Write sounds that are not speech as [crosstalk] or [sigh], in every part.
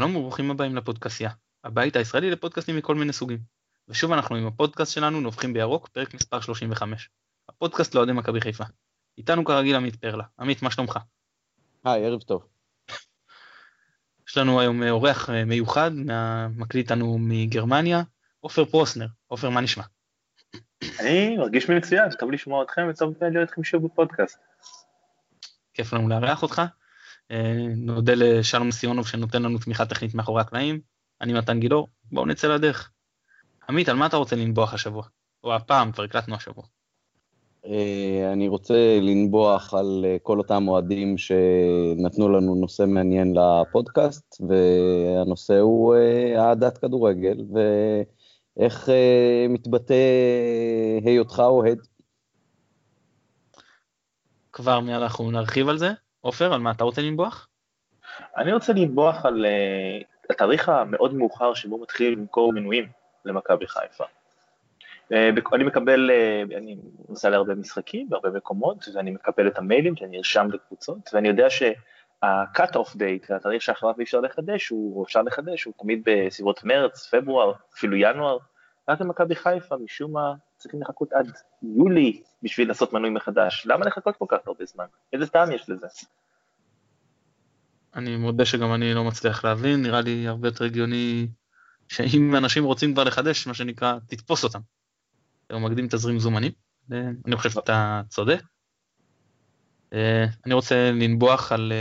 שלום וברוכים הבאים לפודקאסיה, הבית הישראלי לפודקאסטים מכל מיני סוגים. ושוב אנחנו עם הפודקאסט שלנו נובחים בירוק, פרק מספר 35. הפודקאסט לאוהדי מכבי חיפה. איתנו כרגיל עמית פרלה. עמית, מה שלומך? היי, ערב טוב. [laughs] יש לנו היום אה, אורח אה, מיוחד, מקליט לנו מגרמניה, עופר פרוסנר. עופר, מה נשמע? אני מרגיש מצוין, טוב לשמוע אתכם וטוב להיות איתכם שוב בפודקאסט. כיף לנו לארח אותך. אה, נודה לשלום סיונוב שנותן לנו תמיכה טכנית מאחורי הקלעים. אני מתן גילאור, בואו נצא לדרך. עמית, על מה אתה רוצה לנבוח השבוע? או הפעם, כבר הקלטנו השבוע. אה, אני רוצה לנבוח על אה, כל אותם אוהדים שנתנו לנו נושא מעניין לפודקאסט, והנושא הוא אהדת כדורגל, ואיך מתבטא היותך אוהד. כבר מיד אנחנו נרחיב על זה. עופר, על מה אתה רוצה לנבוח? אני רוצה לנבוח על uh, התאריך המאוד מאוחר שבו מתחיל למכור מנויים למכבי חיפה. Uh, אני מקבל, uh, אני נוסע להרבה משחקים בהרבה מקומות, ואני מקבל את המיילים, שאני נרשם לקבוצות, ואני יודע שה-cut off date, התאריך שאחריו אי אפשר לחדש, הוא אפשר לחדש, הוא תמיד בסביבות מרץ, פברואר, אפילו ינואר, רק למכבי חיפה, משום מה צריכים לחכות עד יולי בשביל לעשות מנוי מחדש. למה לחכות כל כך הרבה זמן? איזה טעם יש לזה? אני מודה שגם אני לא מצליח להבין, נראה לי הרבה יותר הגיוני שאם אנשים רוצים כבר לחדש, מה שנקרא, תתפוס אותם. הוא מקדים תזרים זומנים, אני חושב שאתה צודק. אה, אני רוצה לנבוח על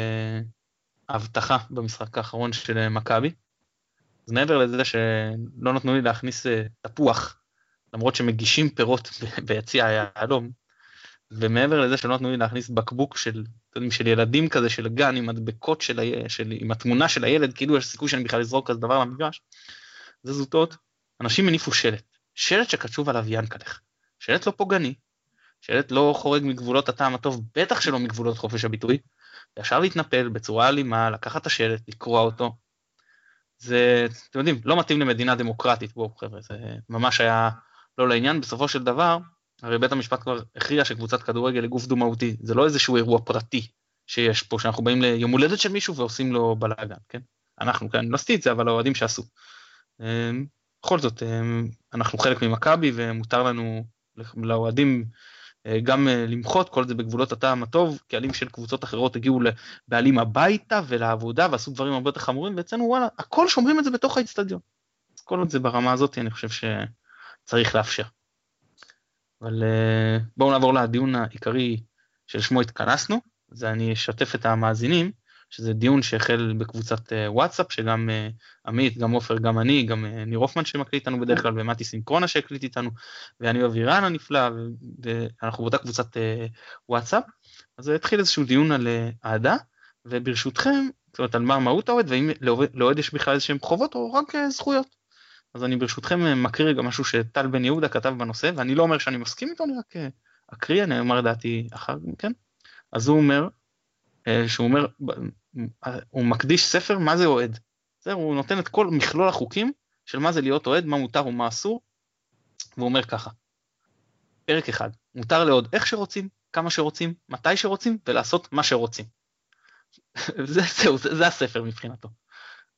ההבטחה אה, במשחק האחרון של מכבי. אז מעבר לזה שלא נתנו לי להכניס אה, תפוח למרות שמגישים פירות ביציע היהלום, ומעבר לזה שלא נתנו לי להכניס בקבוק של, יודעים, של ילדים כזה, של גן עם מדבקות של, של, עם התמונה של הילד, כאילו יש סיכוי שאני בכלל אזרוק כזה דבר למגרש, זה זוטות, אנשים הניפו שלט, שלט שכתוב עליו ינקלך, שלט לא פוגעני, שלט לא חורג מגבולות הטעם הטוב, בטח שלא מגבולות חופש הביטוי, ישר להתנפל בצורה אלימה, לקחת את השלט, לקרוע אותו. זה, אתם יודעים, לא מתאים למדינה דמוקרטית, בואו חבר'ה, זה ממש היה לא לעניין, בסופו של דבר, הרי בית המשפט כבר הכריע שקבוצת כדורגל היא גוף דו-מהותי, זה לא איזשהו אירוע פרטי שיש פה, שאנחנו באים ליום הולדת של מישהו ועושים לו בלאגן, כן? אנחנו, כן, לא עשיתי את זה, אבל האוהדים שעשו. אמ, בכל זאת, אמ, אנחנו חלק ממכבי ומותר לנו, לאוהדים, גם אה, למחות, כל זה בגבולות הטעם הטוב, קהלים של קבוצות אחרות הגיעו לבעלים הביתה ולעבודה ועשו דברים הרבה יותר חמורים, ואצלנו וואלה, הכל שומרים את זה בתוך האיצטדיון. אז כל עוד זה ברמה הזאת, אני חושב ש... צריך לאפשר. אבל אה, בואו נעבור לדיון העיקרי שלשמו התכנסנו, אז אני אשתף את המאזינים, שזה דיון שהחל בקבוצת אה, וואטסאפ, שגם אה, עמית, גם עופר, גם אני, גם ניר הופמן שמקליט איתנו בדרך כלל, ומתי סינקרונה שהקליט איתנו, ואני אבירן הנפלא, ואנחנו באותה קבוצת וואטסאפ. אז התחיל איזשהו דיון על אהדה, וברשותכם, זאת אומרת על מה מהות האוהד, והאם לאוהד יש בכלל איזשהם חובות או רק זכויות. אז אני ברשותכם אה, מקריא גם משהו שטל בן יהודה כתב בנושא, ואני לא אומר שאני מסכים איתו, אני רק אה, אקריא, אני אומר דעתי אחר כן. אז הוא אומר, אה, שהוא אומר, הוא מקדיש ספר מה זה אוהד. זה, הוא נותן את כל מכלול החוקים של מה זה להיות אוהד, מה מותר ומה אסור, והוא אומר ככה, פרק אחד, מותר לאוהד איך שרוצים, כמה שרוצים, מתי שרוצים, ולעשות מה שרוצים. [laughs] זה, זה, זה, זה הספר מבחינתו.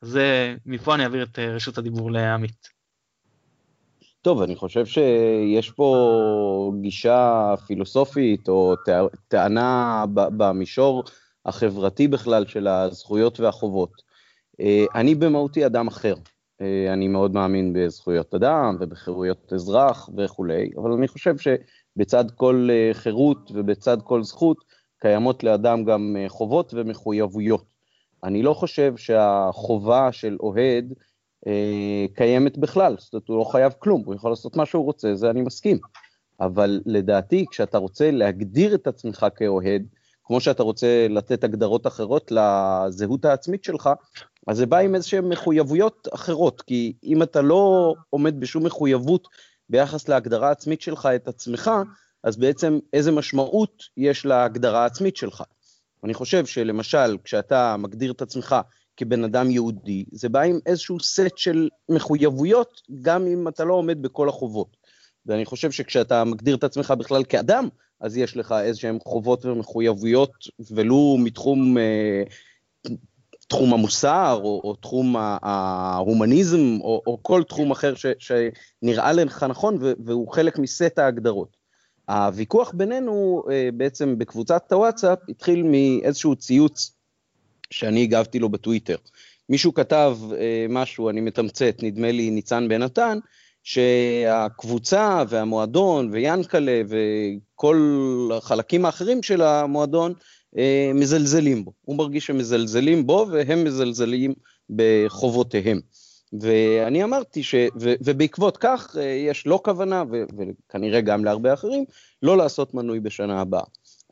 זה, מפה אני אעביר את אה, רשות הדיבור לעמית. טוב, אני חושב שיש פה גישה פילוסופית או טענה במישור החברתי בכלל של הזכויות והחובות. אה, אני במהותי אדם אחר. אה, אני מאוד מאמין בזכויות אדם ובחירויות אזרח וכולי, אבל אני חושב שבצד כל חירות ובצד כל זכות קיימות לאדם גם חובות ומחויבויות. אני לא חושב שהחובה של אוהד אה, קיימת בכלל, זאת אומרת, הוא לא חייב כלום, הוא יכול לעשות מה שהוא רוצה, זה אני מסכים. אבל לדעתי, כשאתה רוצה להגדיר את עצמך כאוהד, כמו שאתה רוצה לתת הגדרות אחרות לזהות העצמית שלך, אז זה בא עם איזשהן מחויבויות אחרות, כי אם אתה לא עומד בשום מחויבות ביחס להגדרה העצמית שלך את עצמך, אז בעצם איזה משמעות יש להגדרה העצמית שלך. אני חושב שלמשל, כשאתה מגדיר את עצמך כבן אדם יהודי, זה בא עם איזשהו סט של מחויבויות, גם אם אתה לא עומד בכל החובות. ואני חושב שכשאתה מגדיר את עצמך בכלל כאדם, אז יש לך איזשהם חובות ומחויבויות, ולו מתחום אה, תחום המוסר, או, או תחום ההומניזם, או, או כל תחום אחר ש, שנראה לך נכון, והוא חלק מסט ההגדרות. הוויכוח בינינו אה, בעצם בקבוצת הוואטסאפ התחיל מאיזשהו ציוץ שאני הגבתי לו בטוויטר. מישהו כתב אה, משהו, אני מתמצת, נדמה לי ניצן בן נתן, שהקבוצה והמועדון ויאנקלה וכל החלקים האחרים של המועדון אה, מזלזלים בו. הוא מרגיש שמזלזלים בו והם מזלזלים בחובותיהם. ואני אמרתי ש... ו, ובעקבות כך אה, יש לא כוונה, ו, וכנראה גם להרבה אחרים, לא לעשות מנוי בשנה הבאה.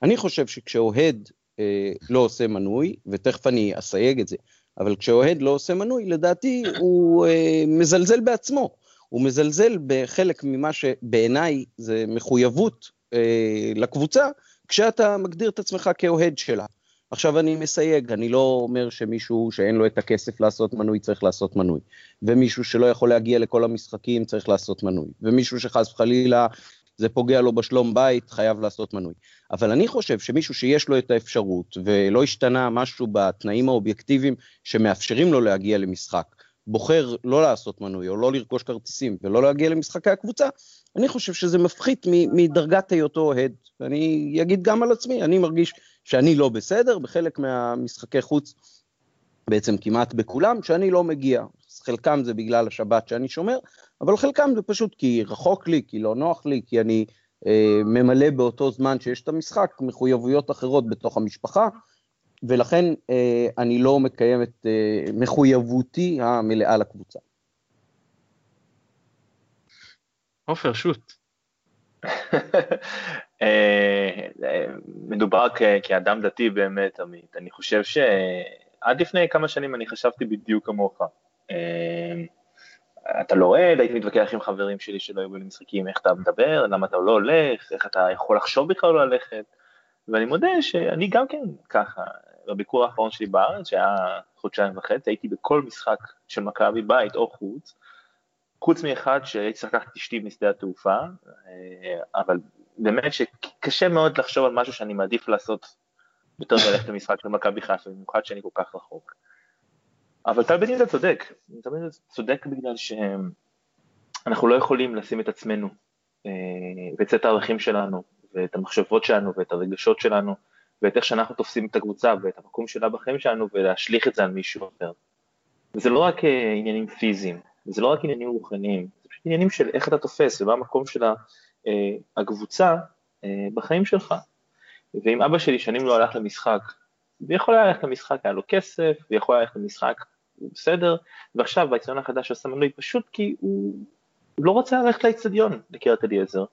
אני חושב שכשאוהד אה, לא עושה מנוי, ותכף אני אסייג את זה, אבל כשאוהד לא עושה מנוי, לדעתי הוא אה, מזלזל בעצמו. הוא מזלזל בחלק ממה שבעיניי זה מחויבות אה, לקבוצה, כשאתה מגדיר את עצמך כאוהד שלה. עכשיו אני מסייג, אני לא אומר שמישהו שאין לו את הכסף לעשות מנוי צריך לעשות מנוי, ומישהו שלא יכול להגיע לכל המשחקים צריך לעשות מנוי, ומישהו שחס וחלילה זה פוגע לו בשלום בית חייב לעשות מנוי. אבל אני חושב שמישהו שיש לו את האפשרות ולא השתנה משהו בתנאים האובייקטיביים שמאפשרים לו להגיע למשחק, בוחר לא לעשות מנוי או לא לרכוש כרטיסים ולא להגיע למשחקי הקבוצה, אני חושב שזה מפחית מדרגת היותו אוהד. ואני אגיד גם על עצמי, אני מרגיש שאני לא בסדר, בחלק מהמשחקי חוץ, בעצם כמעט בכולם, שאני לא מגיע. חלקם זה בגלל השבת שאני שומר, אבל חלקם זה פשוט כי רחוק לי, כי לא נוח לי, כי אני אה, ממלא באותו זמן שיש את המשחק מחויבויות אחרות בתוך המשפחה, ולכן אה, אני לא מקיים את אה, מחויבותי המלאה לקבוצה. עופר, שוט. [laughs] אה, מדובר כאדם דתי באמת, עמית. אני חושב שעד לפני כמה שנים אני חשבתי בדיוק כמוך. אה, אתה לא אוהד, הייתי מתווכח עם חברים שלי שלא היו במשחקים, איך אתה מדבר, למה אתה לא הולך, איך אתה יכול לחשוב בכלל לא ללכת, ואני מודה שאני גם כן ככה, בביקור האחרון שלי בארץ, שהיה חודשיים וחצי, הייתי בכל משחק של מכבי בית או חוץ, חוץ מאחד שהייתי צריך לקחת אשתי משדה התעופה, אה, אבל באמת שקשה מאוד לחשוב על משהו שאני מעדיף לעשות יותר מלכת למשחק של מכבי חיפה, במיוחד שאני כל כך רחוק. אבל טל בן יהודה צודק, טל בן יהודה צודק בגלל שאנחנו לא יכולים לשים את עצמנו אה, ואת הערכים שלנו ואת המחשבות שלנו ואת הרגשות שלנו ואת איך שאנחנו תופסים את הקבוצה ואת המקום שלה בחיים שלנו ולהשליך את זה על מישהו אחר. וזה לא רק אה, עניינים פיזיים, וזה לא רק עניינים רוחניים, זה פשוט עניינים של איך אתה תופס ומה המקום של אה, הקבוצה בחיים שלך. ואם אבא שלי שנים לא הלך למשחק, ויכול היה ללכת למשחק, היה לו כסף, ויכול היה ללכת למשחק, הוא בסדר, ועכשיו באצטדיון החדש עשה מנוי פשוט כי הוא, הוא לא רוצה ללכת לאצטדיון לקריית אליעזר,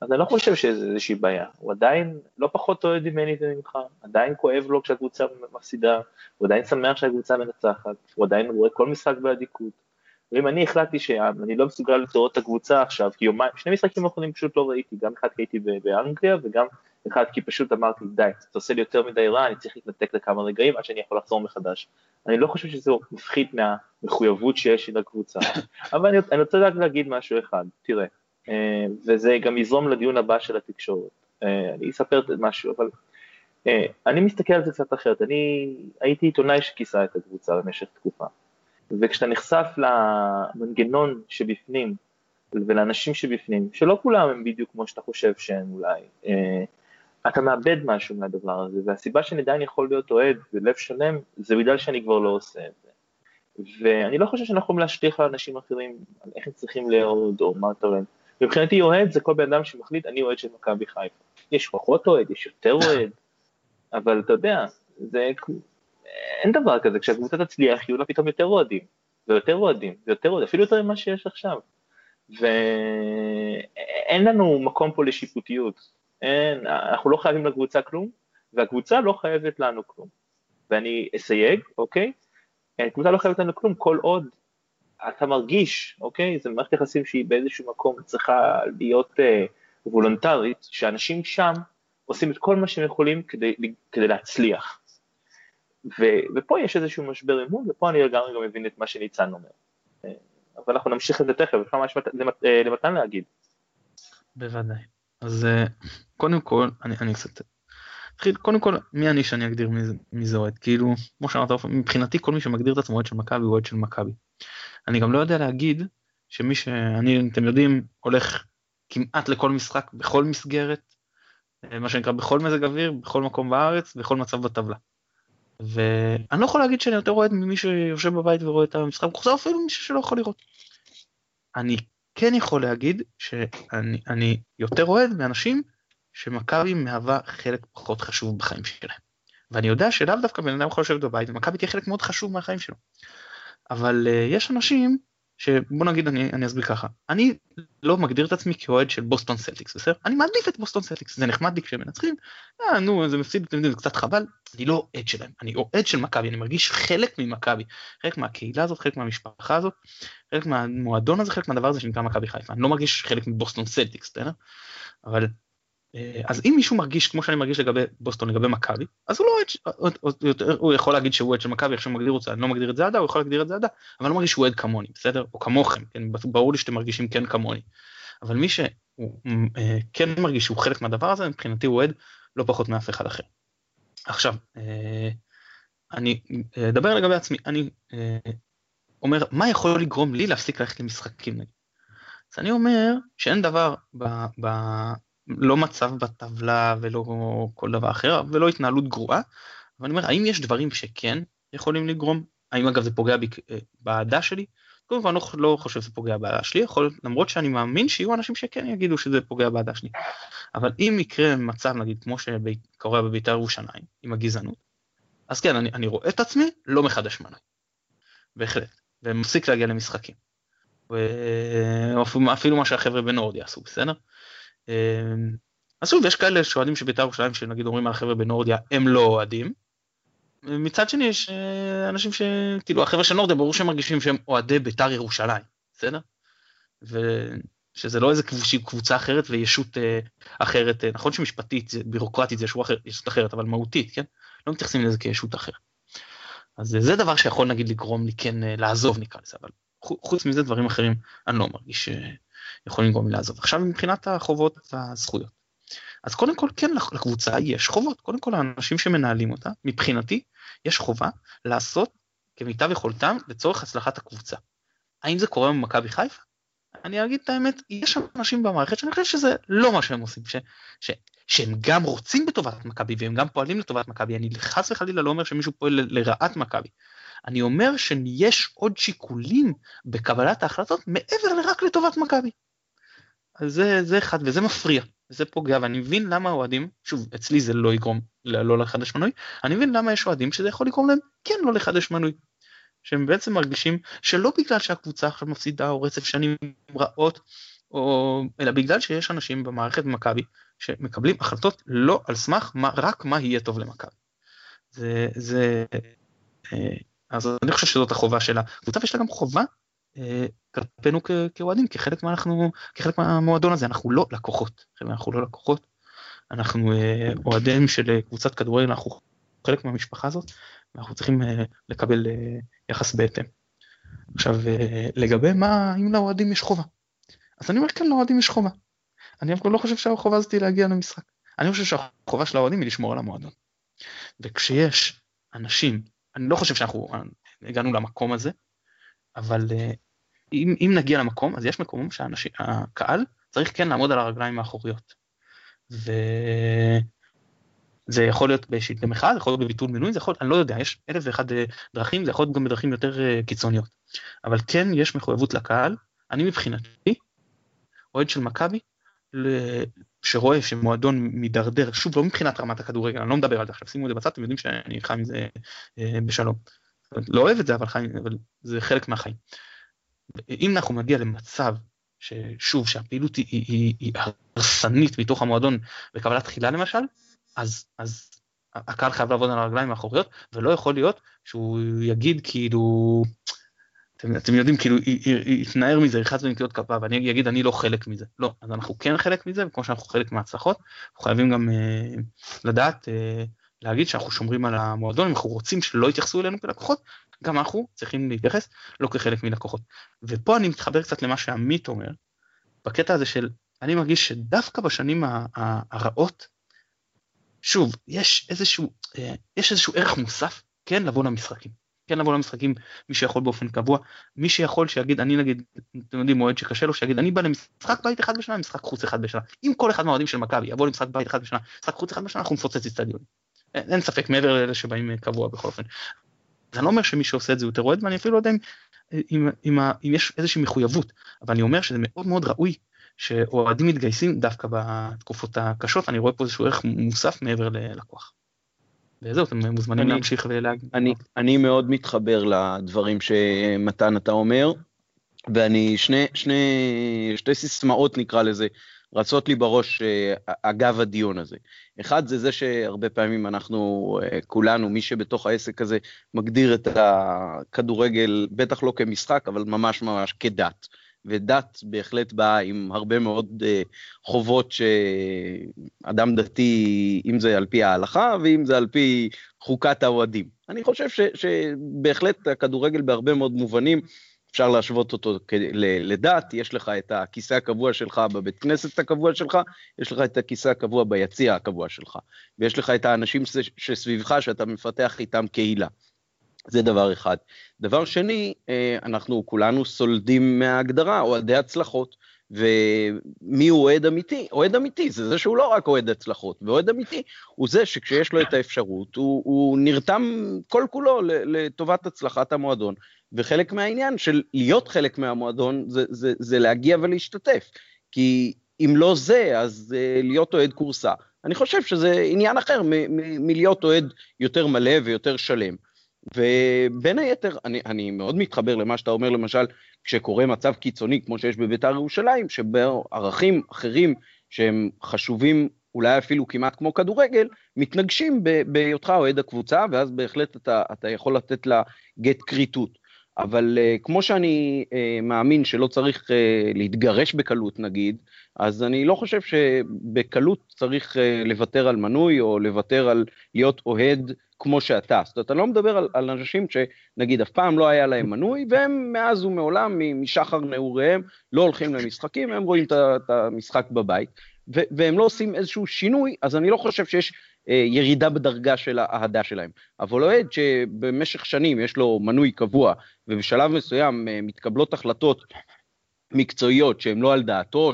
אז אני לא חושב שזה איזושהי בעיה, הוא עדיין לא פחות אוהד ממני וממך, עדיין כואב לו כשהקבוצה מפסידה, הוא עדיין שמח שהקבוצה מנצחת, הוא עדיין רואה כל משחק באדיקות, ואם אני החלטתי שאני לא מסוגל לראות את הקבוצה עכשיו, כי יומיים, שני משחקים האחרונים פשוט לא ראיתי, גם אחד כי הייתי באנגליה וגם אחד כי פשוט אמרתי די, אתה עושה לי יותר מדי רע, אני צריך להתנתק לכמה רגעים עד שאני יכול לחזור מחדש. אני לא חושב שזה מפחית מהמחויבות שיש לי לקבוצה, [laughs] אבל אני, אני רוצה רק להגיד משהו אחד, תראה, אה, וזה גם יזרום לדיון הבא של התקשורת, אה, אני אספר משהו, אבל אה, אני מסתכל על זה קצת אחרת, אני הייתי עיתונאי שכיסה את הקבוצה במשך תקופה, וכשאתה נחשף למנגנון שבפנים, ולאנשים שבפנים, שלא כולם הם בדיוק כמו שאתה חושב שהם אולי, אתה מאבד משהו מהדבר הזה, והסיבה שאני עדיין יכול להיות אוהד בלב שלם, זה בגלל שאני כבר לא עושה את זה. ואני לא חושב שאנחנו יכולים להשליך על אנשים אחרים על איך הם צריכים לאהוד או מה אתה אוהד. מבחינתי אוהד זה כל בן אדם שמחליט, אני אוהד של מכבי חיפה. יש פחות אוהד, יש יותר אוהד, אבל אתה יודע, זה, אין דבר כזה, כשהקבוצה תצליח יהיו לה פתאום יותר אוהדים, ויותר אוהדים, ויותר אוהדים, אפילו יותר ממה שיש עכשיו. ואין לנו מקום פה לשיפוטיות. אין, אנחנו לא חייבים לקבוצה כלום, והקבוצה לא חייבת לנו כלום. ואני אסייג, אוקיי? הקבוצה לא חייבת לנו כלום כל עוד אתה מרגיש, אוקיי? זו מערכת יחסים שהיא באיזשהו מקום צריכה להיות אה, וולונטרית, שאנשים שם עושים את כל מה שהם יכולים כדי, כדי להצליח. ו, ופה יש איזשהו משבר אמון, ופה אני לגמרי גם מבין את מה שניצן אומר. אה, אבל אנחנו נמשיך את זה תכף, יש ממש אה, למתן להגיד. בוודאי. אז אה, קודם כל, אני, אני קצת קודם כל מי אני שאני אגדיר מי זה אוהד כאילו כמו שאמרת מבחינתי כל מי שמגדיר את עצמו אוהד של מכבי הוא אוהד של מכבי. אני גם לא יודע להגיד שמי שאני אתם יודעים הולך כמעט לכל משחק בכל מסגרת אה, מה שנקרא בכל מזג אוויר בכל מקום בארץ בכל מצב בטבלה. ואני לא יכול להגיד שאני יותר אוהד ממי שיושב בבית ורואה את המשחק מחוזר אפילו מישהו שלא יכול לראות. אני כן יכול להגיד שאני יותר אוהד מאנשים שמכבי מהווה חלק פחות חשוב בחיים שלהם. ואני יודע שלאו דווקא בן אדם יכול לשבת בבית ומכבי תהיה חלק מאוד חשוב מהחיים שלו. אבל אה, יש אנשים שבוא נגיד אני, אני אסביר ככה. אני לא מגדיר את עצמי כאוהד של בוסטון סלטיקס בסדר? אני מעדיף את בוסטון סלטיקס. זה נחמד לי כשהם מנצחים. אה, נו זה מפסיד אתם יודעים זה קצת חבל. אני לא אוהד שלהם. אני אוהד של מכבי אני מרגיש חלק ממכבי. חלק מהקהילה הזאת חלק מהמשפחה הזאת חלק מהמועדון הזה חלק מהדבר הזה שנקרא מכבי חיפה. אני לא מרגיש חלק מבוסטון סלטיקס אבל אה, אז אם מישהו מרגיש כמו שאני מרגיש לגבי בוסטון לגבי מכבי אז הוא לא אוהד, הוא יכול להגיד שהוא אוהד של מכבי איך שהוא מגדיר אותה, אני לא מגדיר את זה עדה, הוא יכול להגדיר את זה עדה, אבל אני לא מרגיש שהוא אוהד כמוני, בסדר? או כמוכם, כן? ברור לי שאתם מרגישים כן כמוני. אבל מי שכן אה, מרגיש שהוא חלק מהדבר הזה, מבחינתי הוא אוהד לא פחות מאף אחד אחר. עכשיו, אה, אני אדבר לגבי עצמי, אני אומר מה יכול לגרום לי להפסיק ללכת למשחקים נגיד. אז אני אומר שאין דבר ב, לא מצב בטבלה ולא כל דבר אחר ולא התנהלות גרועה. אבל אני אומר האם יש דברים שכן יכולים לגרום האם אגב זה פוגע באהדה שלי כל אני לא, לא חושב שזה פוגע באהדה שלי יכול למרות שאני מאמין שיהיו אנשים שכן יגידו שזה פוגע באהדה שלי. אבל אם יקרה מצב נגיד כמו שקורה בבית"ר ירושלים עם הגזענות אז כן אני, אני רואה את עצמי לא מחדש מנוי. בהחלט ומפסיק להגיע למשחקים. ואפילו מה שהחבר'ה בנורד יעשו בסדר. אמ, אז שוב יש כאלה שאוהדים של בית"ר ירושלים שנגיד אומרים על החבר'ה בנורדיה הם לא אוהדים. מצד שני יש אה, אנשים שכאילו החבר'ה של נורדיה ברור שהם מרגישים שהם אוהדי בית"ר ירושלים בסדר? ושזה לא איזה קבוצה אחרת וישות אה, אחרת אה, נכון שמשפטית בירוקרטית זה ישות אחרת, ישות אחרת אבל מהותית כן לא מתייחסים לזה כישות אחרת. אז זה דבר שיכול נגיד לגרום לי כן לעזוב נקרא לזה אבל חוץ מזה דברים אחרים אני לא מרגיש יכולים לגרום לעזוב. עכשיו מבחינת החובות והזכויות. אז קודם כל כן לקבוצה יש חובות, קודם כל האנשים שמנהלים אותה, מבחינתי יש חובה לעשות כמיטב יכולתם לצורך הצלחת הקבוצה. האם זה קורה במכבי חיפה? אני אגיד את האמת, יש אנשים במערכת שאני חושב שזה לא מה שהם עושים, ש, ש, שהם גם רוצים בטובת מכבי והם גם פועלים לטובת מכבי, אני חס וחלילה לא אומר שמישהו פועל לרעת מכבי, אני אומר שיש עוד שיקולים בקבלת ההחלטות מעבר לרק לטובת מכבי. אז זה, זה אחד וזה מפריע וזה פוגע ואני מבין למה אוהדים שוב אצלי זה לא יגרום לא לחדש מנוי אני מבין למה יש אוהדים שזה יכול לגרום להם כן לא לחדש מנוי. שהם בעצם מרגישים שלא בגלל שהקבוצה עכשיו מפסידה או רצף שנים רעות או אלא בגלל שיש אנשים במערכת מכבי שמקבלים החלטות לא על סמך מה רק מה יהיה טוב למכבי. זה זה אה, אז אני חושב שזאת החובה של הקבוצה ויש לה גם חובה כלפינו כאוהדים כחלק מהנחנו כחלק מהמועדון הזה אנחנו לא לקוחות אנחנו לא לקוחות אנחנו אה, אוהדים של קבוצת כדורגל אנחנו חלק מהמשפחה הזאת ואנחנו צריכים אה, לקבל יחס בהתאם. עכשיו לגבי מה אם לאוהדים יש חובה אז אני אומר כן לאוהדים יש חובה. אני לא חושב שהחובה הזאת היא להגיע למשחק אני חושב שהחובה של האוהדים היא לשמור על המועדון. וכשיש אנשים אני לא חושב שאנחנו הגענו למקום הזה אבל אם, אם נגיע למקום, אז יש מקומות שהקהל צריך כן לעמוד על הרגליים האחוריות. וזה יכול להיות באיזושהי מחאה, זה יכול להיות בביטול מינוי, זה יכול, אני לא יודע, יש אלף ואחד אה, דרכים, זה יכול להיות גם בדרכים יותר אה, קיצוניות. אבל כן יש מחויבות לקהל, אני מבחינתי, אוהד של מכבי, שרואה שמועדון מידרדר, שוב לא מבחינת רמת הכדורגל, אני לא מדבר על זה עכשיו, שימו את זה בצד, אתם יודעים שאני חי עם זה אה, בשלום. לא אוהב את זה, אבל, חי, אבל זה חלק מהחיים. אם אנחנו נגיע למצב ששוב שהפעילות היא, היא, היא, היא הרסנית מתוך המועדון בקבלת תחילה למשל, אז, אז הקהל חייב לעבוד על הרגליים האחוריות ולא יכול להיות שהוא יגיד כאילו אתם, אתם יודעים כאילו יתנער מזה ירחץ בנקיעות כפיו ואני אגיד אני לא חלק מזה. לא אז אנחנו כן חלק מזה וכמו שאנחנו חלק מההצלחות אנחנו חייבים גם אה, לדעת אה, להגיד שאנחנו שומרים על המועדון אם אנחנו רוצים שלא יתייחסו אלינו כלקוחות גם אנחנו צריכים להתייחס לא כחלק מלקוחות. ופה אני מתחבר קצת למה שעמית אומר, בקטע הזה של אני מרגיש שדווקא בשנים הרעות שוב, יש איזשהו, אה, יש איזשהו ערך מוסף, כן, לבוא למשחקים. כן לבוא למשחקים, מי שיכול באופן קבוע, מי שיכול שיגיד, אני נגיד, אתם יודעים, מועד שקשה לו, שיגיד, אני בא למשחק בית אחד בשנה, משחק חוץ אחד בשנה. אם כל אחד מהאוהדים של מכבי יבוא למשחק בית אחד בשנה, משחק חוץ אחד בשנה, אנחנו נפוצץ אצטדיון. אין, אין ספק, מעבר לאלה שבאים קבוע בכל אופן. אני לא אומר שמי שעושה את זה יותר אוהד, ואני אפילו לא יודע אם, אם, אם, אם יש איזושהי מחויבות, אבל אני אומר שזה מאוד מאוד ראוי שאוהדים מתגייסים דווקא בתקופות הקשות, אני רואה פה איזשהו ערך מוסף מעבר ללקוח. וזהו, אתם מוזמנים אני, להמשיך ולהגיד. אני, אני מאוד מתחבר לדברים שמתן אתה אומר, ואני, שני, שני, שתי סיסמאות נקרא לזה, רצות לי בראש אה, אגב הדיון הזה. אחד זה זה שהרבה פעמים אנחנו אה, כולנו, מי שבתוך העסק הזה, מגדיר את הכדורגל, בטח לא כמשחק, אבל ממש ממש כדת. ודת בהחלט באה עם הרבה מאוד uh, חובות שאדם דתי, אם זה על פי ההלכה ואם זה על פי חוקת האוהדים. אני חושב ש, שבהחלט הכדורגל בהרבה מאוד מובנים, אפשר להשוות אותו לדת, יש לך את הכיסא הקבוע שלך בבית כנסת הקבוע שלך, יש לך את הכיסא הקבוע ביציע הקבוע שלך, ויש לך את האנשים שסביבך שאתה מפתח איתם קהילה. זה דבר אחד. דבר שני, אה, אנחנו כולנו סולדים מההגדרה, אוהדי הצלחות. ומי הוא אוהד אמיתי? אוהד אמיתי זה זה שהוא לא רק אוהד הצלחות, ואוהד אמיתי הוא זה שכשיש לו את האפשרות, הוא, הוא נרתם כל כולו לטובת הצלחת המועדון, וחלק מהעניין של להיות חלק מהמועדון זה, זה, זה להגיע ולהשתתף, כי אם לא זה, אז uh, להיות אוהד כורסה. אני חושב שזה עניין אחר מלהיות אוהד יותר מלא ויותר שלם. ובין היתר, אני, אני מאוד מתחבר למה שאתה אומר, למשל, כשקורה מצב קיצוני כמו שיש בביתר ירושלים, שבו ערכים אחרים שהם חשובים אולי אפילו כמעט כמו כדורגל, מתנגשים בהיותך אוהד הקבוצה, ואז בהחלט אתה, אתה יכול לתת לה גט כריתות. אבל uh, כמו שאני uh, מאמין שלא צריך uh, להתגרש בקלות נגיד, אז אני לא חושב שבקלות צריך uh, לוותר על מנוי או לוותר על להיות אוהד כמו שאתה. זאת אומרת, אתה לא מדבר על, על אנשים שנגיד אף פעם לא היה להם מנוי, והם מאז ומעולם, משחר נעוריהם, לא הולכים למשחקים, הם רואים את המשחק בבית, והם לא עושים איזשהו שינוי, אז אני לא חושב שיש ירידה בדרגה של האהדה שלהם. אבל אוהד שבמשך שנים יש לו מנוי קבוע, ובשלב מסוים אה, מתקבלות החלטות מקצועיות שהן לא על דעתו,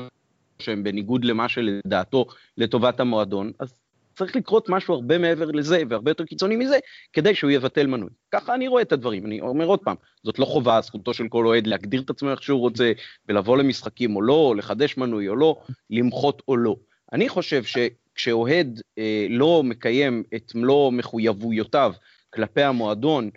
שהן בניגוד למה שלדעתו לטובת המועדון, אז צריך לקרות משהו הרבה מעבר לזה והרבה יותר קיצוני מזה, כדי שהוא יבטל מנוי. ככה אני רואה את הדברים, אני אומר עוד פעם, זאת לא חובה, זכותו של כל אוהד להגדיר את עצמו איך שהוא רוצה, ולבוא למשחקים או לא, לחדש מנוי או לא, למחות או לא. אני חושב שכשאוהד אה, לא מקיים את מלוא מחויבויותיו כלפי המועדון,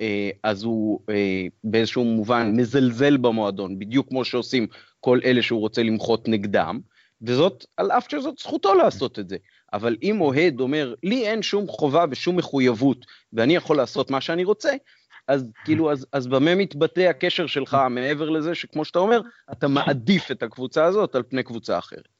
אה, אז הוא אה, באיזשהו מובן מזלזל במועדון, בדיוק כמו שעושים כל אלה שהוא רוצה למחות נגדם, וזאת על אף שזאת זכותו לעשות את זה. אבל אם אוהד אומר, לי אין שום חובה ושום מחויבות, ואני יכול לעשות מה שאני רוצה, אז כאילו, אז, אז במה מתבטא הקשר שלך מעבר לזה שכמו שאתה אומר, אתה מעדיף את הקבוצה הזאת על פני קבוצה אחרת?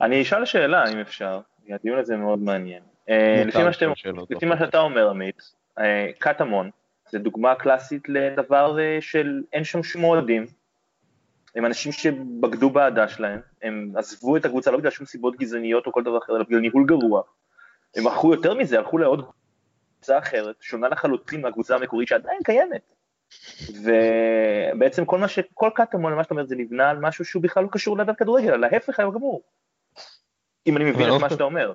אני אשאל שאלה, אם אפשר, הדיון הזה מאוד מעניין. אה, לפי מה, שאתם, לפי מה שאתה אומר, עמית, אה, קטמון זה דוגמה קלאסית לדבר אה, של אין שם שום אוהדים, הם אנשים שבגדו באהדה שלהם, הם עזבו את הקבוצה לא בגלל שום סיבות גזעניות או כל דבר אחר, אלא בגלל ניהול גרוע. הם הלכו יותר מזה, הלכו לעוד קבוצה אחרת, שונה לחלוטין מהקבוצה המקורית שעדיין קיימת. ובעצם כל מה ש... כל קטמון, מה שאתה אומר, זה נבנה על משהו שהוא בכלל לא קשור לאדם כדורגל, על ההפך הגמור. אם אני מבין את מה שאתה אומר.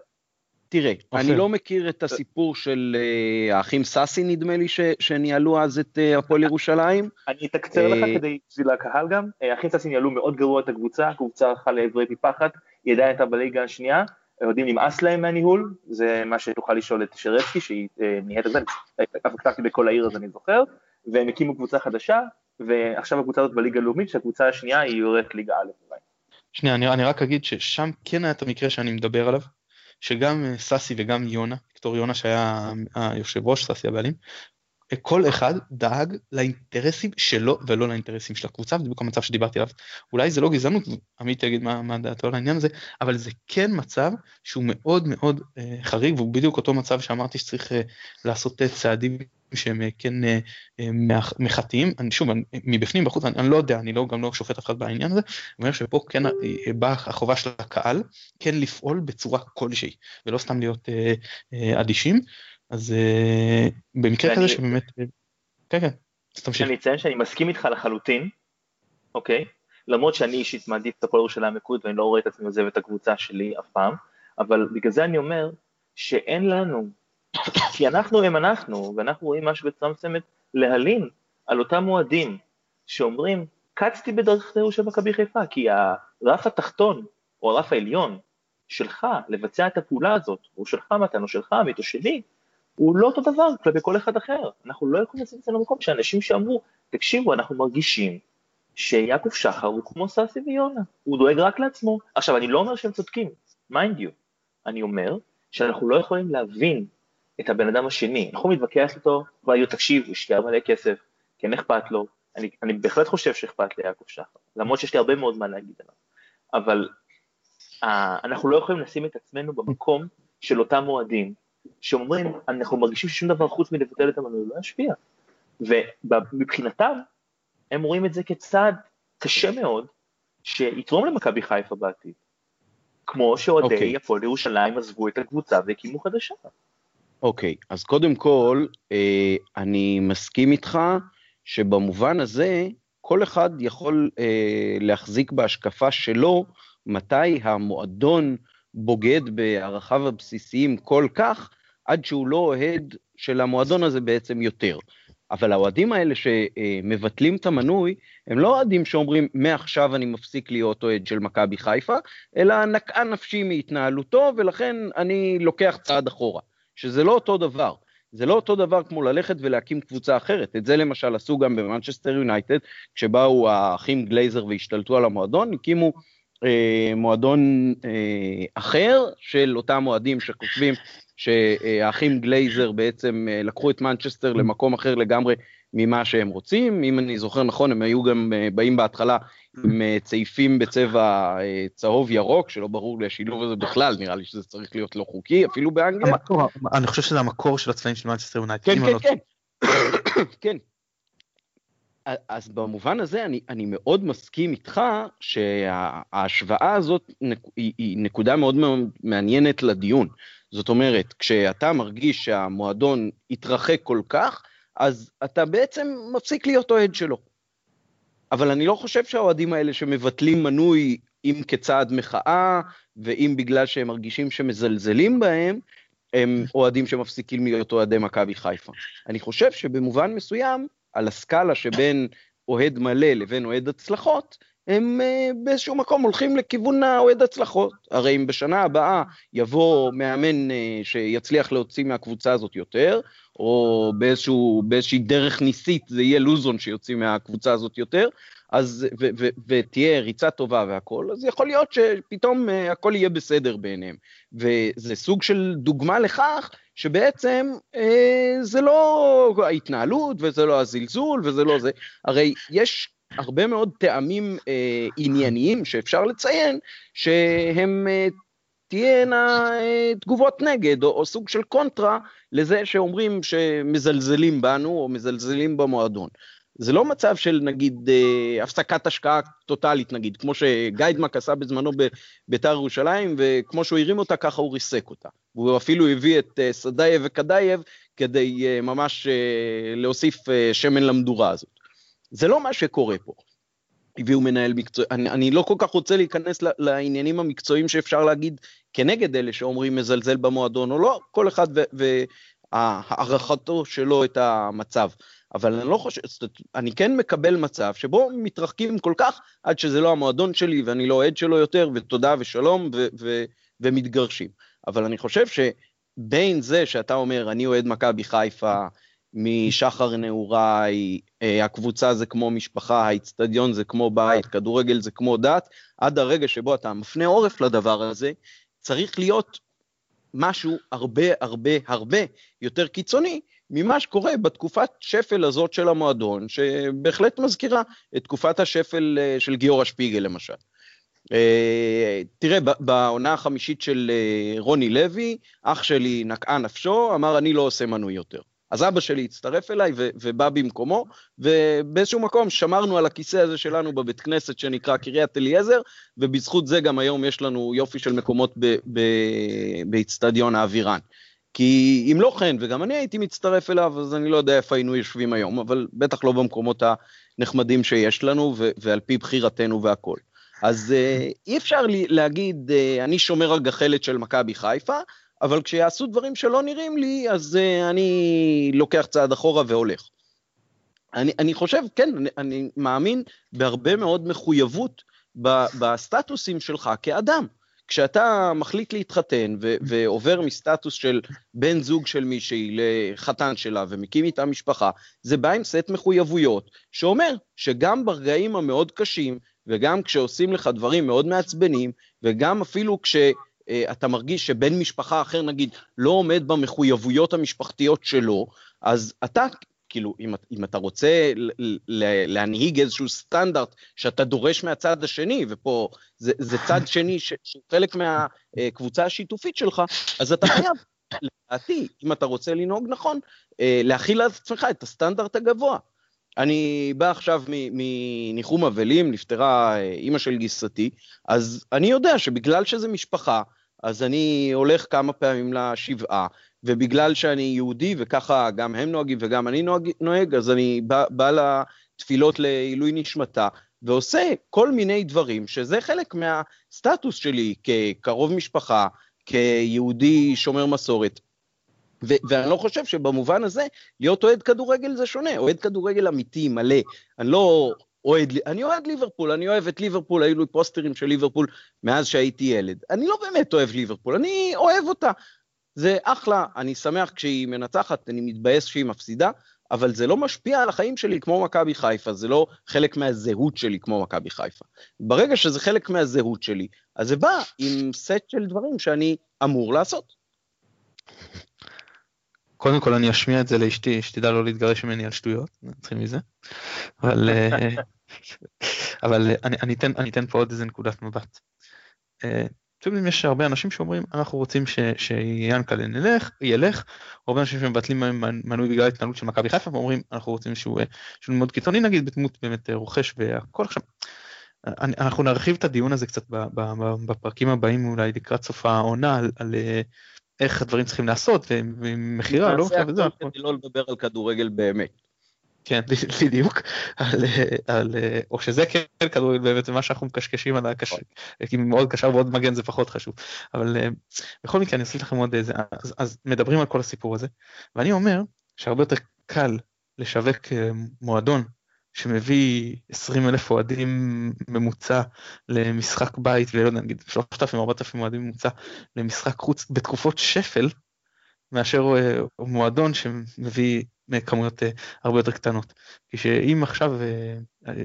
תראה, אוקיי. אני לא מכיר את הסיפור של אה, האחים סאסי, נדמה לי, שניהלו אז את אה, הפועל [laughs] ירושלים. אני אתקצר לך אה, כדי, בשביל הקהל גם, האחים סאסי ניהלו מאוד גרוע את הקבוצה, הקבוצה הלכה לעברי פי פחת, היא עדיין הייתה בליגה השנייה, יודעים נמאס להם מהניהול, זה מה שתוכל לשאול את שרצקי, שהיא נהיית את זה, אף כתבתי בכל העיר אז אני זוכר, והם הקימו קבוצה חדשה, ועכשיו הקבוצה הזאת בליגה הלאומית, שהקבוצה השנייה היא יורדת ליגה א'. שנייה, אני, אני רק אגיד ששם כן היה את המקרה שאני מדבר עליו, שגם אה, סאסי וגם יונה, ויקטור יונה שהיה היושב ראש, סאסי הבעלים, אה, כל אחד דאג לאינטרסים שלו ולא לאינטרסים של הקבוצה, בדיוק המצב שדיברתי עליו. אולי זה לא גזענות, עמית יגיד מה, מה דעתו על העניין הזה, אבל זה כן מצב שהוא מאוד מאוד אה, חריג, והוא בדיוק אותו מצב שאמרתי שצריך אה, לעשות אה, צעדים שהם כן מחטאים, שוב, מבפנים בחוץ, אני, אני לא יודע, אני לא, גם לא שופט אף אחד בעניין הזה, אני אומר שפה כן באה החובה של הקהל כן לפעול בצורה כלשהי, ולא סתם להיות אדישים, אז במקרה כזה שבאמת, כן כן, אז תמשיך. אני אציין שאני מסכים איתך לחלוטין, אוקיי? למרות שאני אישית מעדיף את הפועל ירושלים מקוד ואני לא רואה את עצמי עוזב את הקבוצה שלי אף פעם, אבל בגלל זה אני אומר שאין לנו, [coughs] כי אנחנו הם אנחנו, ואנחנו רואים משהו בצורה מסוימת להלין על אותם מועדים שאומרים, קצתי בדרכתנו של מכבי חיפה, כי הרף התחתון, או הרף העליון, שלך לבצע את הפעולה הזאת, או שלך מתן, או שלך עמית, או שלי, הוא לא אותו דבר כלפי כל אחד אחר. אנחנו לא יכולים לשים זה למקום שאנשים שאמרו, תקשיבו, אנחנו מרגישים שיעקב שחר הוא כמו סאסי ויונה, הוא דואג רק לעצמו. עכשיו, אני לא אומר שהם צודקים, mind you, אני אומר שאנחנו לא יכולים להבין את הבן אדם השני, אנחנו מתווכח איתו, להגיד, תקשיב, הוא השקיע מלא כסף, כן אכפת לו, אני, אני בהחלט חושב שאכפת ליעקב שחר, למרות שיש לי הרבה מאוד מה להגיד עליו, אבל uh, אנחנו לא יכולים לשים את עצמנו במקום של אותם מועדים, שאומרים, אנחנו מרגישים ששום דבר חוץ מלבטל את המנוי לא ישפיע, ומבחינתם, הם רואים את זה כצעד קשה מאוד, שיתרום למכבי חיפה בעתיד. כמו שאוהדי okay. אוקיי. הפועל ירושלים עזבו את הקבוצה והקימו חדשה. אוקיי, okay, אז קודם כל, אה, אני מסכים איתך שבמובן הזה, כל אחד יכול אה, להחזיק בהשקפה שלו מתי המועדון בוגד בערכיו הבסיסיים כל כך, עד שהוא לא אוהד של המועדון הזה בעצם יותר. אבל האוהדים האלה שמבטלים את המנוי, הם לא אוהדים שאומרים, מעכשיו אני מפסיק להיות אוהד של מכבי חיפה, אלא נקעה נפשי מהתנהלותו, ולכן אני לוקח צעד אחורה. שזה לא אותו דבר. זה לא אותו דבר כמו ללכת ולהקים קבוצה אחרת. את זה למשל עשו גם במנצ'סטר יונייטד, כשבאו האחים גלייזר והשתלטו על המועדון, הקימו אה, מועדון אה, אחר של אותם אוהדים שחושבים שהאחים גלייזר בעצם אה, לקחו את מנצ'סטר למקום אחר לגמרי ממה שהם רוצים. אם אני זוכר נכון, הם היו גם אה, באים בהתחלה עם אה, צעיפים בצבע צהוב ירוק, שלא ברור לי השילוב הזה בכלל, נראה לי שזה צריך להיות לא חוקי, אפילו באנגליה. המקור, אני חושב שזה המקור של הצבעים של מנצ'סטר יונייטד. כן, כן, לא כן. כן. אז במובן הזה אני, אני מאוד מסכים איתך שההשוואה הזאת היא, היא נקודה מאוד מעניינת לדיון. זאת אומרת, כשאתה מרגיש שהמועדון התרחק כל כך, אז אתה בעצם מפסיק להיות אוהד שלו. אבל אני לא חושב שהאוהדים האלה שמבטלים מנוי, אם כצעד מחאה, ואם בגלל שהם מרגישים שמזלזלים בהם, הם אוהדים שמפסיקים להיות אוהדי מכבי חיפה. אני חושב שבמובן מסוים, על הסקאלה שבין אוהד מלא לבין אוהד הצלחות, הם uh, באיזשהו מקום הולכים לכיוון האוהד הצלחות. הרי אם בשנה הבאה יבוא מאמן uh, שיצליח להוציא מהקבוצה הזאת יותר, או באיזשהו, באיזושהי דרך ניסית זה יהיה לוזון שיוציא מהקבוצה הזאת יותר, אז, ו, ו, ותהיה ריצה טובה והכל, אז יכול להיות שפתאום uh, הכל יהיה בסדר בעיניהם. וזה סוג של דוגמה לכך שבעצם אה, זה לא ההתנהלות וזה לא הזלזול וזה לא זה, הרי יש הרבה מאוד טעמים אה, ענייניים שאפשר לציין שהם אה, תהיינה אה, תגובות נגד או, או סוג של קונטרה לזה שאומרים שמזלזלים בנו או מזלזלים במועדון. זה לא מצב של נגיד אה, הפסקת השקעה טוטאלית נגיד, כמו שגיידמק עשה בזמנו בביתר ירושלים, וכמו שהוא הרים אותה ככה הוא ריסק אותה. והוא אפילו הביא את אה, סדאייב וקדייב כדי אה, ממש אה, להוסיף אה, שמן למדורה הזאת. זה לא מה שקורה פה. הביאו מנהל מקצועי, אני, אני לא כל כך רוצה להיכנס לעניינים המקצועיים שאפשר להגיד כנגד אלה שאומרים מזלזל במועדון או לא, כל אחד והערכתו שלו את המצב. אבל אני לא חושב, אני כן מקבל מצב שבו מתרחקים כל כך עד שזה לא המועדון שלי ואני לא אוהד שלו יותר, ותודה ושלום, ו- ו- ומתגרשים. אבל אני חושב שבין זה שאתה אומר, אני אוהד מכבי חיפה, משחר נעוריי, אה, הקבוצה זה כמו משפחה, האיצטדיון זה כמו בית, כדורגל זה כמו דת, עד הרגע שבו אתה מפנה עורף לדבר הזה, צריך להיות משהו הרבה הרבה הרבה יותר קיצוני ממה שקורה בתקופת שפל הזאת של המועדון, שבהחלט מזכירה את תקופת השפל אה, של גיורא שפיגל למשל. אה, תראה, בעונה החמישית של רוני לוי, אח שלי נקעה נפשו, אמר אני לא עושה מנוי יותר. אז אבא שלי הצטרף אליי ו- ובא במקומו, ובאיזשהו מקום שמרנו על הכיסא הזה שלנו בבית כנסת שנקרא קריית אליעזר, ובזכות זה גם היום יש לנו יופי של מקומות באיצטדיון האווירן. כי אם לא כן, וגם אני הייתי מצטרף אליו, אז אני לא יודע איפה היינו יושבים היום, אבל בטח לא במקומות הנחמדים שיש לנו, ו- ועל פי בחירתנו והכול. אז uh, אי אפשר לי להגיד, uh, אני שומר הגחלת של מכבי חיפה, אבל כשיעשו דברים שלא נראים לי, אז uh, אני לוקח צעד אחורה והולך. אני, אני חושב, כן, אני, אני מאמין בהרבה מאוד מחויבות בסטטוסים שלך כאדם. כשאתה מחליט להתחתן ו- ועובר מסטטוס של בן זוג של מישהי לחתן שלה ומקים איתה משפחה, זה בא עם סט מחויבויות שאומר שגם ברגעים המאוד קשים וגם כשעושים לך דברים מאוד מעצבנים וגם אפילו כשאתה מרגיש שבן משפחה אחר נגיד לא עומד במחויבויות המשפחתיות שלו, אז אתה כאילו, אם, אם אתה רוצה להנהיג איזשהו סטנדרט שאתה דורש מהצד השני, ופה זה, זה צד [laughs] שני שהוא חלק מהקבוצה השיתופית שלך, אז אתה חייב, לדעתי, אם אתה רוצה לנהוג נכון, אה, להכיל על עצמך את הסטנדרט הגבוה. אני בא עכשיו מניחום אבלים, נפטרה אה, אימא של גיסתי, אז אני יודע שבגלל שזה משפחה, אז אני הולך כמה פעמים לשבעה, ובגלל שאני יהודי וככה גם הם נוהגים וגם אני נוהג, נוהג אז אני בא, בא לתפילות לעילוי נשמתה, ועושה כל מיני דברים, שזה חלק מהסטטוס שלי כקרוב משפחה, כיהודי שומר מסורת. ו- ואני לא חושב שבמובן הזה להיות אוהד כדורגל זה שונה, אוהד כדורגל אמיתי, מלא. אני לא אוהד, אני אוהד ליברפול, אני אוהב את ליברפול, היו לי פוסטרים של ליברפול מאז שהייתי ילד. אני לא באמת אוהב ליברפול, אני אוהב אותה. זה אחלה, אני שמח כשהיא מנצחת, אני מתבאס שהיא מפסידה, אבל זה לא משפיע על החיים שלי כמו מכבי חיפה, זה לא חלק מהזהות שלי כמו מכבי חיפה. ברגע שזה חלק מהזהות שלי, אז זה בא עם סט של דברים שאני אמור לעשות. קודם כל אני אשמיע את זה לאשתי, שתדע לא להתגרש ממני על שטויות, נתחיל מזה. אבל, אה, [laughs] אבל אני, אני, אתן, אני אתן פה עוד איזה נקודת מבט. אה, אתם יש הרבה אנשים שאומרים, אנחנו רוצים שיאנקל'ה נלך, ילך, הרבה אנשים שמבטלים מנוי בגלל ההתנהלות של מכבי חיפה, ואומרים, אנחנו רוצים שהוא, מאוד קיצוני נגיד, בדמות באמת רוכש והכל עכשיו. אנחנו נרחיב את הדיון הזה קצת בפרקים הבאים אולי לקראת סוף העונה על, על איך הדברים צריכים לעשות ומכירה לא עכשיו וזה. כדי לא לדבר על כדורגל באמת. כן [laughs] בדיוק על, על או שזה כן כדורגל באמת מה שאנחנו מקשקשים על הקש... כי מאוד קשר ועוד מגן זה פחות חשוב אבל בכל מקרה אני אעשה לכם עוד איזה אז, אז מדברים על כל הסיפור הזה ואני אומר שהרבה יותר קל לשווק אה, מועדון שמביא 20 אלף אוהדים ממוצע למשחק בית ולא יודע נגיד 3,000 4,000 אוהדים ממוצע למשחק חוץ בתקופות שפל מאשר אה, מועדון שמביא כמויות אה, הרבה יותר קטנות. כי שאם עכשיו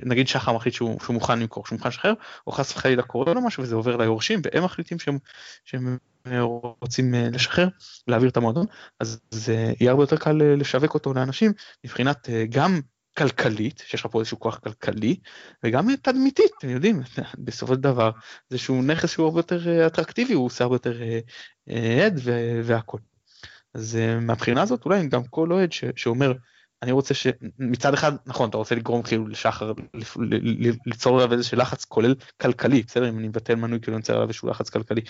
נגיד שחר מחליט שהוא, שהוא מוכן למכור, שהוא מוכן לשחרר, או חס וחלילה קורה לו משהו וזה עובר ליורשים והם מחליטים שהם, שהם אה, רוצים לשחרר, להעביר את המועדון, אז זה יהיה הרבה יותר קל לשווק אותו לאנשים מבחינת גם כלכלית, שיש לך פה איזשהו כוח כלכלי, וגם תדמיתית, אתם יודעים, [laughs] בסופו של דבר, זה איזשהו נכס שהוא הרבה יותר אטרקטיבי, הוא עושה הרבה יותר עד והכל. אז מהבחינה הזאת אולי גם כל אוהד שאומר, אני רוצה שמצד אחד, נכון, אתה רוצה לגרום כאילו לשחר, ליצור עליו איזשהו לחץ כולל כלכלי, בסדר, אם אני מבטל מנוי כאילו אני רוצה עליו איזשהו לחץ כלכלי.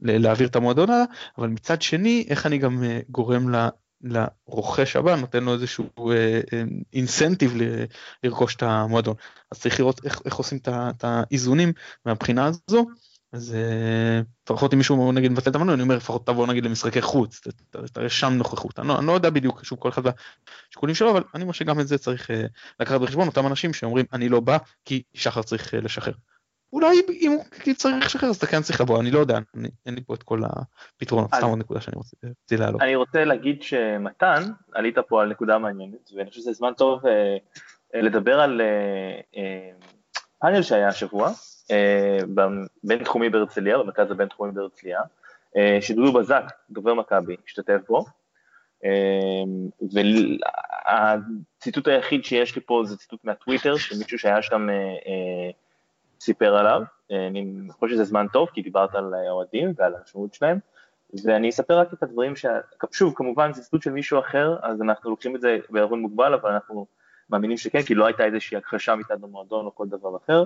להעביר את המועדון הלאה, אבל מצד שני, איך אני גם גורם לרוכש הבא נותן לו איזשהו אינסנטיב אה, לרכוש את המועדון. אז צריך לראות איך, איך עושים את האיזונים מהבחינה הזו. אז אה, לפחות אם מישהו נגיד מבטל את המנוי אני אומר לפחות תבוא נגיד למשחקי חוץ. תראה שם נוכחות. אני לא, אני לא יודע בדיוק שוב כל אחד והשיקולים שלו אבל אני אומר שגם את זה צריך אה, לקחת בחשבון אותם אנשים שאומרים אני לא בא כי שחר צריך לשחרר. אולי אם הוא צריך לשחרר אז אתה כן צריך לבוא, אני לא יודע, אני, אין לי פה את כל הפתרונות, סתם עוד נקודה שאני רוצה להעלות. אני רוצה להגיד שמתן, עלית פה על נקודה מעניינת, ואני חושב שזה זמן טוב אה, אה, לדבר על אה, אה, פאנל שהיה השבוע, אה, בבינתחומי בהרצליה, במרכז הבינתחומי בהרצליה, אה, שדודו בזק, דובר מכבי, השתתף בו, אה, והציטוט היחיד שיש לי פה זה ציטוט מהטוויטר, של מישהו שהיה שם אה, סיפר עליו, אה, אני חושב שזה זמן טוב, כי דיברת על האוהדים ועל המשמעות שלהם, ואני אספר רק את הדברים ש... שוב, כמובן זה ציטוט של מישהו אחר, אז אנחנו לוקחים את זה בערבון מוגבל, אבל אנחנו מאמינים שכן, כי לא הייתה איזושהי הכחשה מצד המועדון או כל דבר אחר.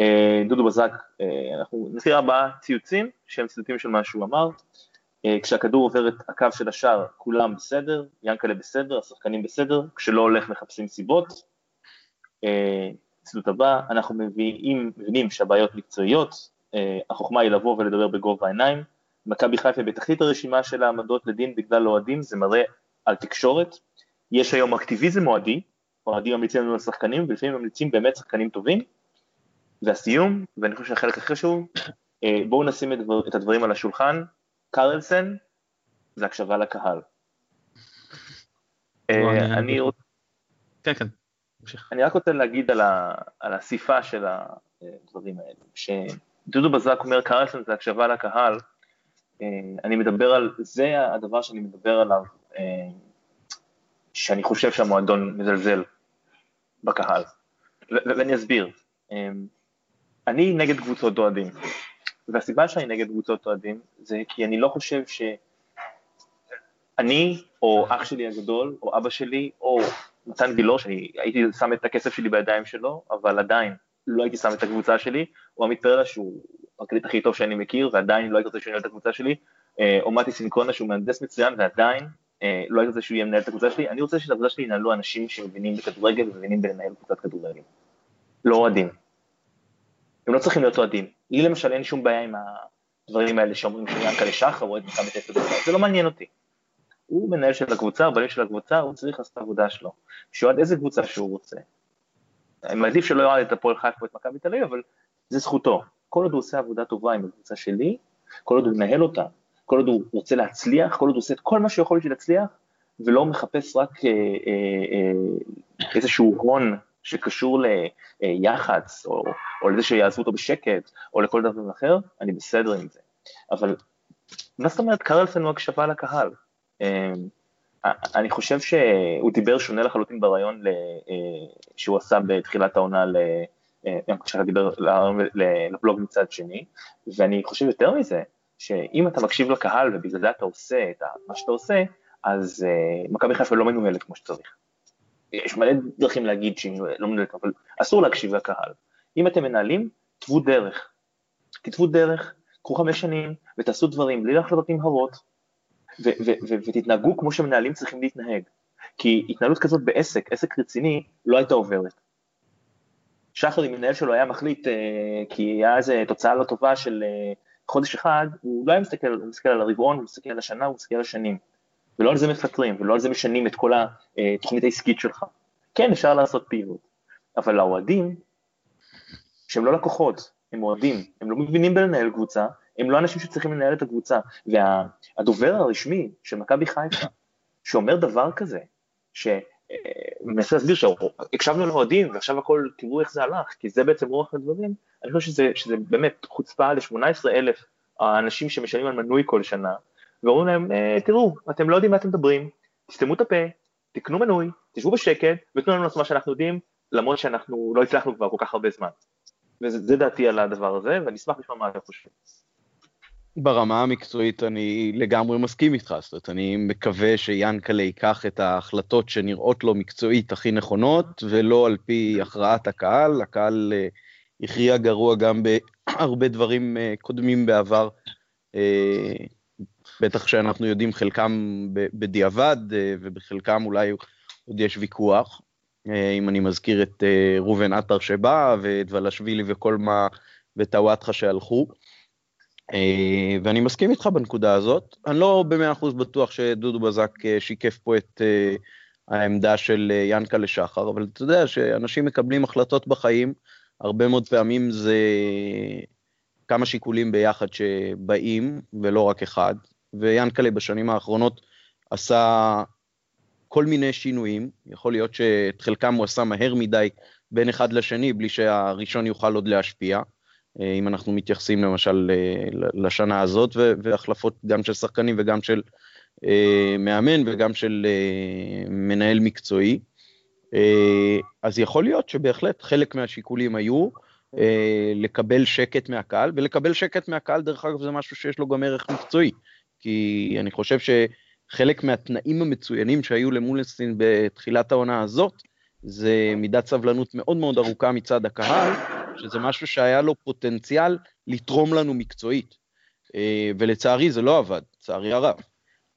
אה, דודו בזק, אה, אנחנו נזכיר ארבעה ציוצים שהם ציטוטים של מה שהוא אמר. אה, כשהכדור עובר את הקו של השער, כולם בסדר, ינקלה בסדר, השחקנים בסדר, כשלא הולך מחפשים סיבות. ציטוט הבא, אנחנו מביאים, מבינים שהבעיות מקצועיות, החוכמה היא לבוא ולדבר בגובה העיניים. מכבי חיפה בתחתית הרשימה של העמדות לדין בגלל אוהדים, זה מראה על תקשורת. יש היום אקטיביזם אוהדי, אוהדים ממליצים לנו על שחקנים, ולפעמים ממליצים באמת שחקנים טובים. והסיום, ואני חושב שהחלק הכי חשוב, אה, בואו נשים את, דבר, את הדברים על השולחן, קרלסן זה הקשבה לקהל. אה, אני כן, כן, אני רק רוצה להגיד על, ה, על הסיפה של הדברים האלה, שדודו בזק אומר קרלסן זה הקשבה לקהל, אה, אני מדבר על, זה הדבר שאני מדבר עליו, שאני חושב שהמועדון מזלזל בקהל, ואני אסביר. אני נגד קבוצות אוהדים, והסיבה שאני נגד קבוצות אוהדים זה כי אני לא חושב שאני, או אח שלי הגדול, או אבא שלי, או גילור, שאני הייתי שם את הכסף שלי בידיים שלו, אבל עדיין לא הייתי שם את הקבוצה שלי, או עמית פרלה שהוא הקליט הכי טוב שאני מכיר, ועדיין לא הייתי רוצה שהוא ינהל את הקבוצה שלי, אה, או מתי סינקונה שהוא מהנדס מצוין, ועדיין אה, לא הייתי רוצה שהוא יהיה מנהל את הקבוצה שלי, אני רוצה שאת הקבוצה שלי ינהלו אנשים שמבינים בכדורגל ומבינים בלנהל קבוצת כדורגל, לא אוהדים. הם לא צריכים להיות אוהדים. לי למשל אין שום בעיה עם הדברים האלה שאומרים שיאנקלה שחר אוהד מכבי תל אביב, זה לא מעניין אותי. הוא מנהל של הקבוצה, הבעלים של הקבוצה, הוא צריך לעשות את העבודה שלו. שיועד איזה קבוצה שהוא רוצה. אני מעדיף שלא יועד את הפועל חיפה ואת מכבי תל אביב, אבל זה זכותו. כל עוד הוא עושה עבודה טובה עם הקבוצה שלי, כל עוד הוא מנהל אותה, כל עוד הוא רוצה להצליח, כל עוד הוא עושה את כל מה שיכול בשביל להצליח, ולא מחפש רק אה, אה, אה, איזשהו הון שקשור ליח"צ, או, או לזה שיעזבו אותו בשקט, או לכל דבר אחר, אני בסדר עם זה. אבל מה זאת אומרת קרלסון הוא הקשבה לקהל? אמ, אני חושב שהוא דיבר שונה לחלוטין ברעיון אה, שהוא עשה בתחילת העונה. אה, לבלוג מצד שני, ואני חושב יותר מזה, שאם אתה מקשיב לקהל ובגלל זה אתה עושה את מה שאתה עושה, אז מכבי חיפה לא מנוהלת כמו שצריך. יש מלא דרכים להגיד שהיא לא מנהלת, אבל אסור להקשיב לקהל. אם אתם מנהלים, תבו דרך. תתבו דרך, קחו חמש שנים ותעשו דברים בלי להחלטות נמהרות, ותתנהגו כמו שמנהלים צריכים להתנהג. כי התנהלות כזאת בעסק, עסק רציני, לא הייתה עוברת. שחר, אם מנהל שלו היה מחליט, אה, כי היה איזו תוצאה לא טובה של אה, חודש אחד, הוא לא היה מסתכל, הוא מסתכל על הרבעון, הוא מסתכל על השנה, הוא מסתכל על השנים. ולא על זה מפטרים, ולא על זה משנים את כל התוכנית העסקית שלך. כן, אפשר לעשות פעילות, אבל האוהדים, שהם לא לקוחות, הם אוהדים, הם לא מבינים בלנהל קבוצה, הם לא אנשים שצריכים לנהל את הקבוצה. והדובר וה, הרשמי של מכבי חיפה, שאומר דבר כזה, שמנסה להסביר שהקשבנו לאוהדים ועכשיו הכל, תראו איך זה הלך, כי זה בעצם רוח הדברים, אני חושב שזה, שזה באמת חוצפה ל-18 אלף האנשים שמשלמים על מנוי כל שנה, ואומרים להם, אה, תראו, אתם לא יודעים מה אתם מדברים, תסתמו את הפה, תקנו מנוי, תשבו בשקט, ותנו לנו לעשות מה שאנחנו יודעים, למרות שאנחנו לא הצלחנו כבר כל כך הרבה זמן. וזה דעתי על הדבר הזה, ואני אשמח לשמוע מה אתם חושבים. ברמה המקצועית אני לגמרי מסכים איתך, זאת אומרת, אני מקווה שיאנקלה ייקח את ההחלטות שנראות לו מקצועית הכי נכונות, ולא על פי הכרעת הקהל, הקהל אה, הכריע גרוע גם בהרבה דברים אה, קודמים בעבר, בטח שאנחנו יודעים חלקם בדיעבד, אה, ובחלקם אולי עוד יש ויכוח. אה, אם אני מזכיר את אה, ראובן עטר שבא, ואת ולשווילי וכל מה, וטוואטחה שהלכו. ואני מסכים איתך בנקודה הזאת. אני לא במאה אחוז בטוח שדודו בזק שיקף פה את העמדה של ינקלה שחר, אבל אתה יודע שאנשים מקבלים החלטות בחיים, הרבה מאוד פעמים זה כמה שיקולים ביחד שבאים, ולא רק אחד. ויאנקלה בשנים האחרונות עשה כל מיני שינויים, יכול להיות שאת חלקם הוא עשה מהר מדי בין אחד לשני, בלי שהראשון יוכל עוד להשפיע, אה, אם אנחנו מתייחסים למשל אה, לשנה הזאת, והחלפות גם של שחקנים וגם של אה, מאמן וגם של מנהל מקצועי. אז יכול להיות שבהחלט חלק מהשיקולים היו לקבל שקט מהקהל, ולקבל שקט מהקהל, דרך אגב, זה משהו שיש לו גם ערך מקצועי. כי אני חושב שחלק מהתנאים המצוינים שהיו למולסטין בתחילת העונה הזאת, זה מידת סבלנות מאוד מאוד ארוכה מצד הקהל, שזה משהו שהיה לו פוטנציאל לתרום לנו מקצועית. אה, ולצערי זה לא עבד, לצערי הרב.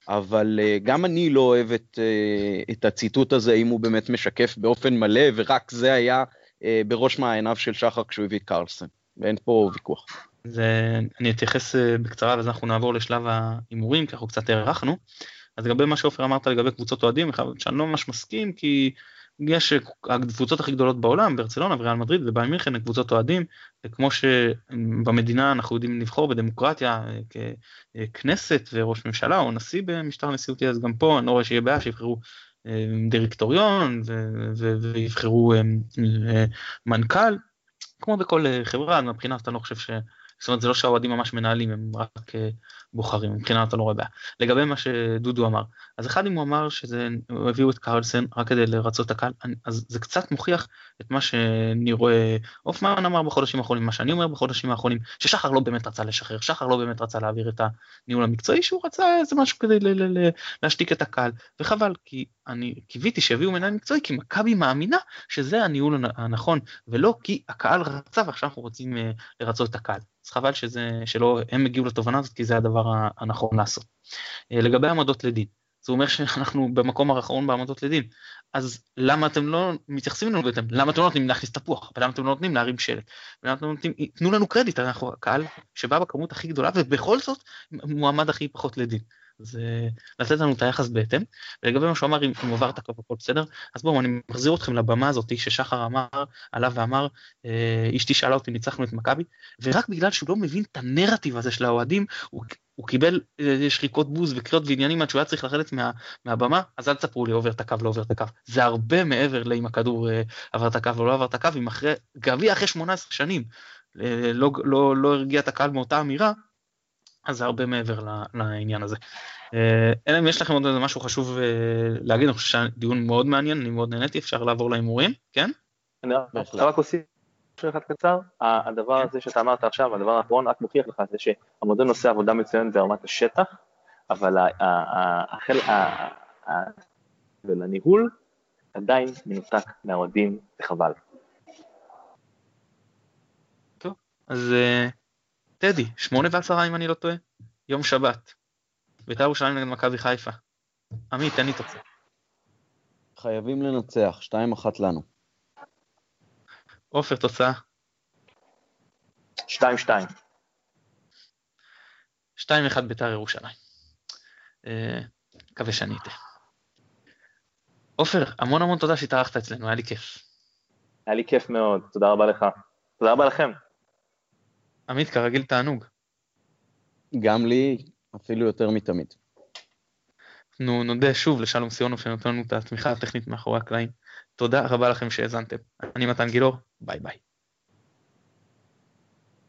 אבל אה, גם אני לא אוהב את, אה, את הציטוט הזה, אם הוא באמת משקף באופן מלא, ורק זה היה בראש מעייניו של שחר כשהוא הביא את קרלסן, ואין פה ויכוח. זה, אני אתייחס בקצרה ואז אנחנו נעבור לשלב ההימורים, כי אנחנו קצת הארכנו. אז לגבי מה שעופר אמרת לגבי קבוצות אוהדים, שאני לא ממש מסכים, כי יש הקבוצות הכי גדולות בעולם, ברצלונה וריאל מדריד ובאי מינכן, קבוצות אוהדים, כמו שבמדינה אנחנו יודעים לבחור בדמוקרטיה ככנסת וראש ממשלה או נשיא במשטר נשיאותי, אז גם פה אני לא רואה שיהיה בעיה שיבחרו אה, דירקטוריון ויבחרו אה, אה, מנכ"ל, כמו בכל חברה, מבחינה אתה לא חושב ש... זאת אומרת זה לא שהאוהדים ממש מנהלים הם רק בוחרים, מבחינת אתה לא רואה בעיה. לגבי מה שדודו אמר, אז אחד אם הוא אמר שזה, הביאו את קרלסן רק כדי לרצות את הקהל, אז זה קצת מוכיח את מה שאני רואה, הופמן אמר בחודשים האחרונים, מה שאני אומר בחודשים האחרונים, ששחר לא באמת רצה לשחרר, שחר לא באמת רצה להעביר את הניהול המקצועי, שהוא רצה איזה משהו כדי להשתיק את הקהל, וחבל, כי אני קיוויתי שיביאו מנהל מקצועי, כי מכבי מאמינה שזה הניהול הנכון, ולא כי הקהל רצה ועכשיו אנחנו רוצים אה, לרצות את הקהל. אז חבל שזה, שלא הם הגיעו לתובנה הזאת, כי זה הדבר הנכון לעשות. אה, לגבי העמדות לדין, זה אומר שאנחנו במקום האחרון בעמדות לדין, אז למה אתם לא מתייחסים אלינו בהתאם? למה אתם לא נותנים להכניס תפוח? ולמה אתם לא נותנים להרים שלט? ולמה אתם לא נותנים, תנו לנו קרדיט, אנחנו הקהל שבא בכמות הכי גדולה ובכל זאת מועמד הכי פחות לדין. זה לתת לנו את היחס בהתאם. ולגבי מה שהוא אמר, אם הוא עבר את הקו הכל בסדר, אז בואו אני מחזיר אתכם לבמה הזאת ששחר אמר עליו ואמר, אה, אשתי שאלה אותי ניצחנו את מכבי, ורק בגלל שהוא לא מבין את הנרטיב הזה של האוהדים, הוא, הוא קיבל אה, שריקות בוז וקריאות ועניינים עד שהוא היה צריך לרדת מה, מהבמה, אז אל תספרו לי עובר את הקו, לא עובר את הקו. זה הרבה מעבר לאם הכדור אה, עבר את הקו או לא עבר את הקו, אם אחרי, גביע אחרי 18 שנים, לא, לא, לא הרגיע את הקהל מאותה אמירה, אז זה הרבה מעבר לעניין הזה. אה, אלא אם יש לכם עוד משהו חשוב אה, להגיד, אני חושב שהדיון מאוד מעניין, אני מאוד נהניתי, אפשר לעבור להימורים, כן? אני רק אוסיף משהו אחד קצר, הדבר הזה שאתה אמרת עכשיו, הדבר האחרון, רק מוכיח לך זה שהמודל עושה עבודה מצוינת ברמת השטח, אבל החל, ולניהול עדיין מנותק מהאוהדים, וחבל. טוב, אז אה, טדי, שמונה ועשרה אם אני לא טועה, יום שבת. בית"ר ירושלים נגד מכבי חיפה. עמית, תן לי תוצאה. חייבים לנצח, 2-1 לנו. עופר, תוצאה. 2-2. 2-1 בית"ר ירושלים. אה, מקווה שאני אתן. עופר, המון המון תודה שהתארחת אצלנו, היה לי כיף. היה לי כיף מאוד, תודה רבה לך. תודה רבה לכם. עמית, כרגיל תענוג. גם לי, אפילו יותר מתמיד. אנחנו נודה שוב לשלום סיונוב שנותן לנו את התמיכה הטכנית מאחורי הקלעים. תודה רבה לכם שהאזנתם. אני מתן גילאור, ביי ביי.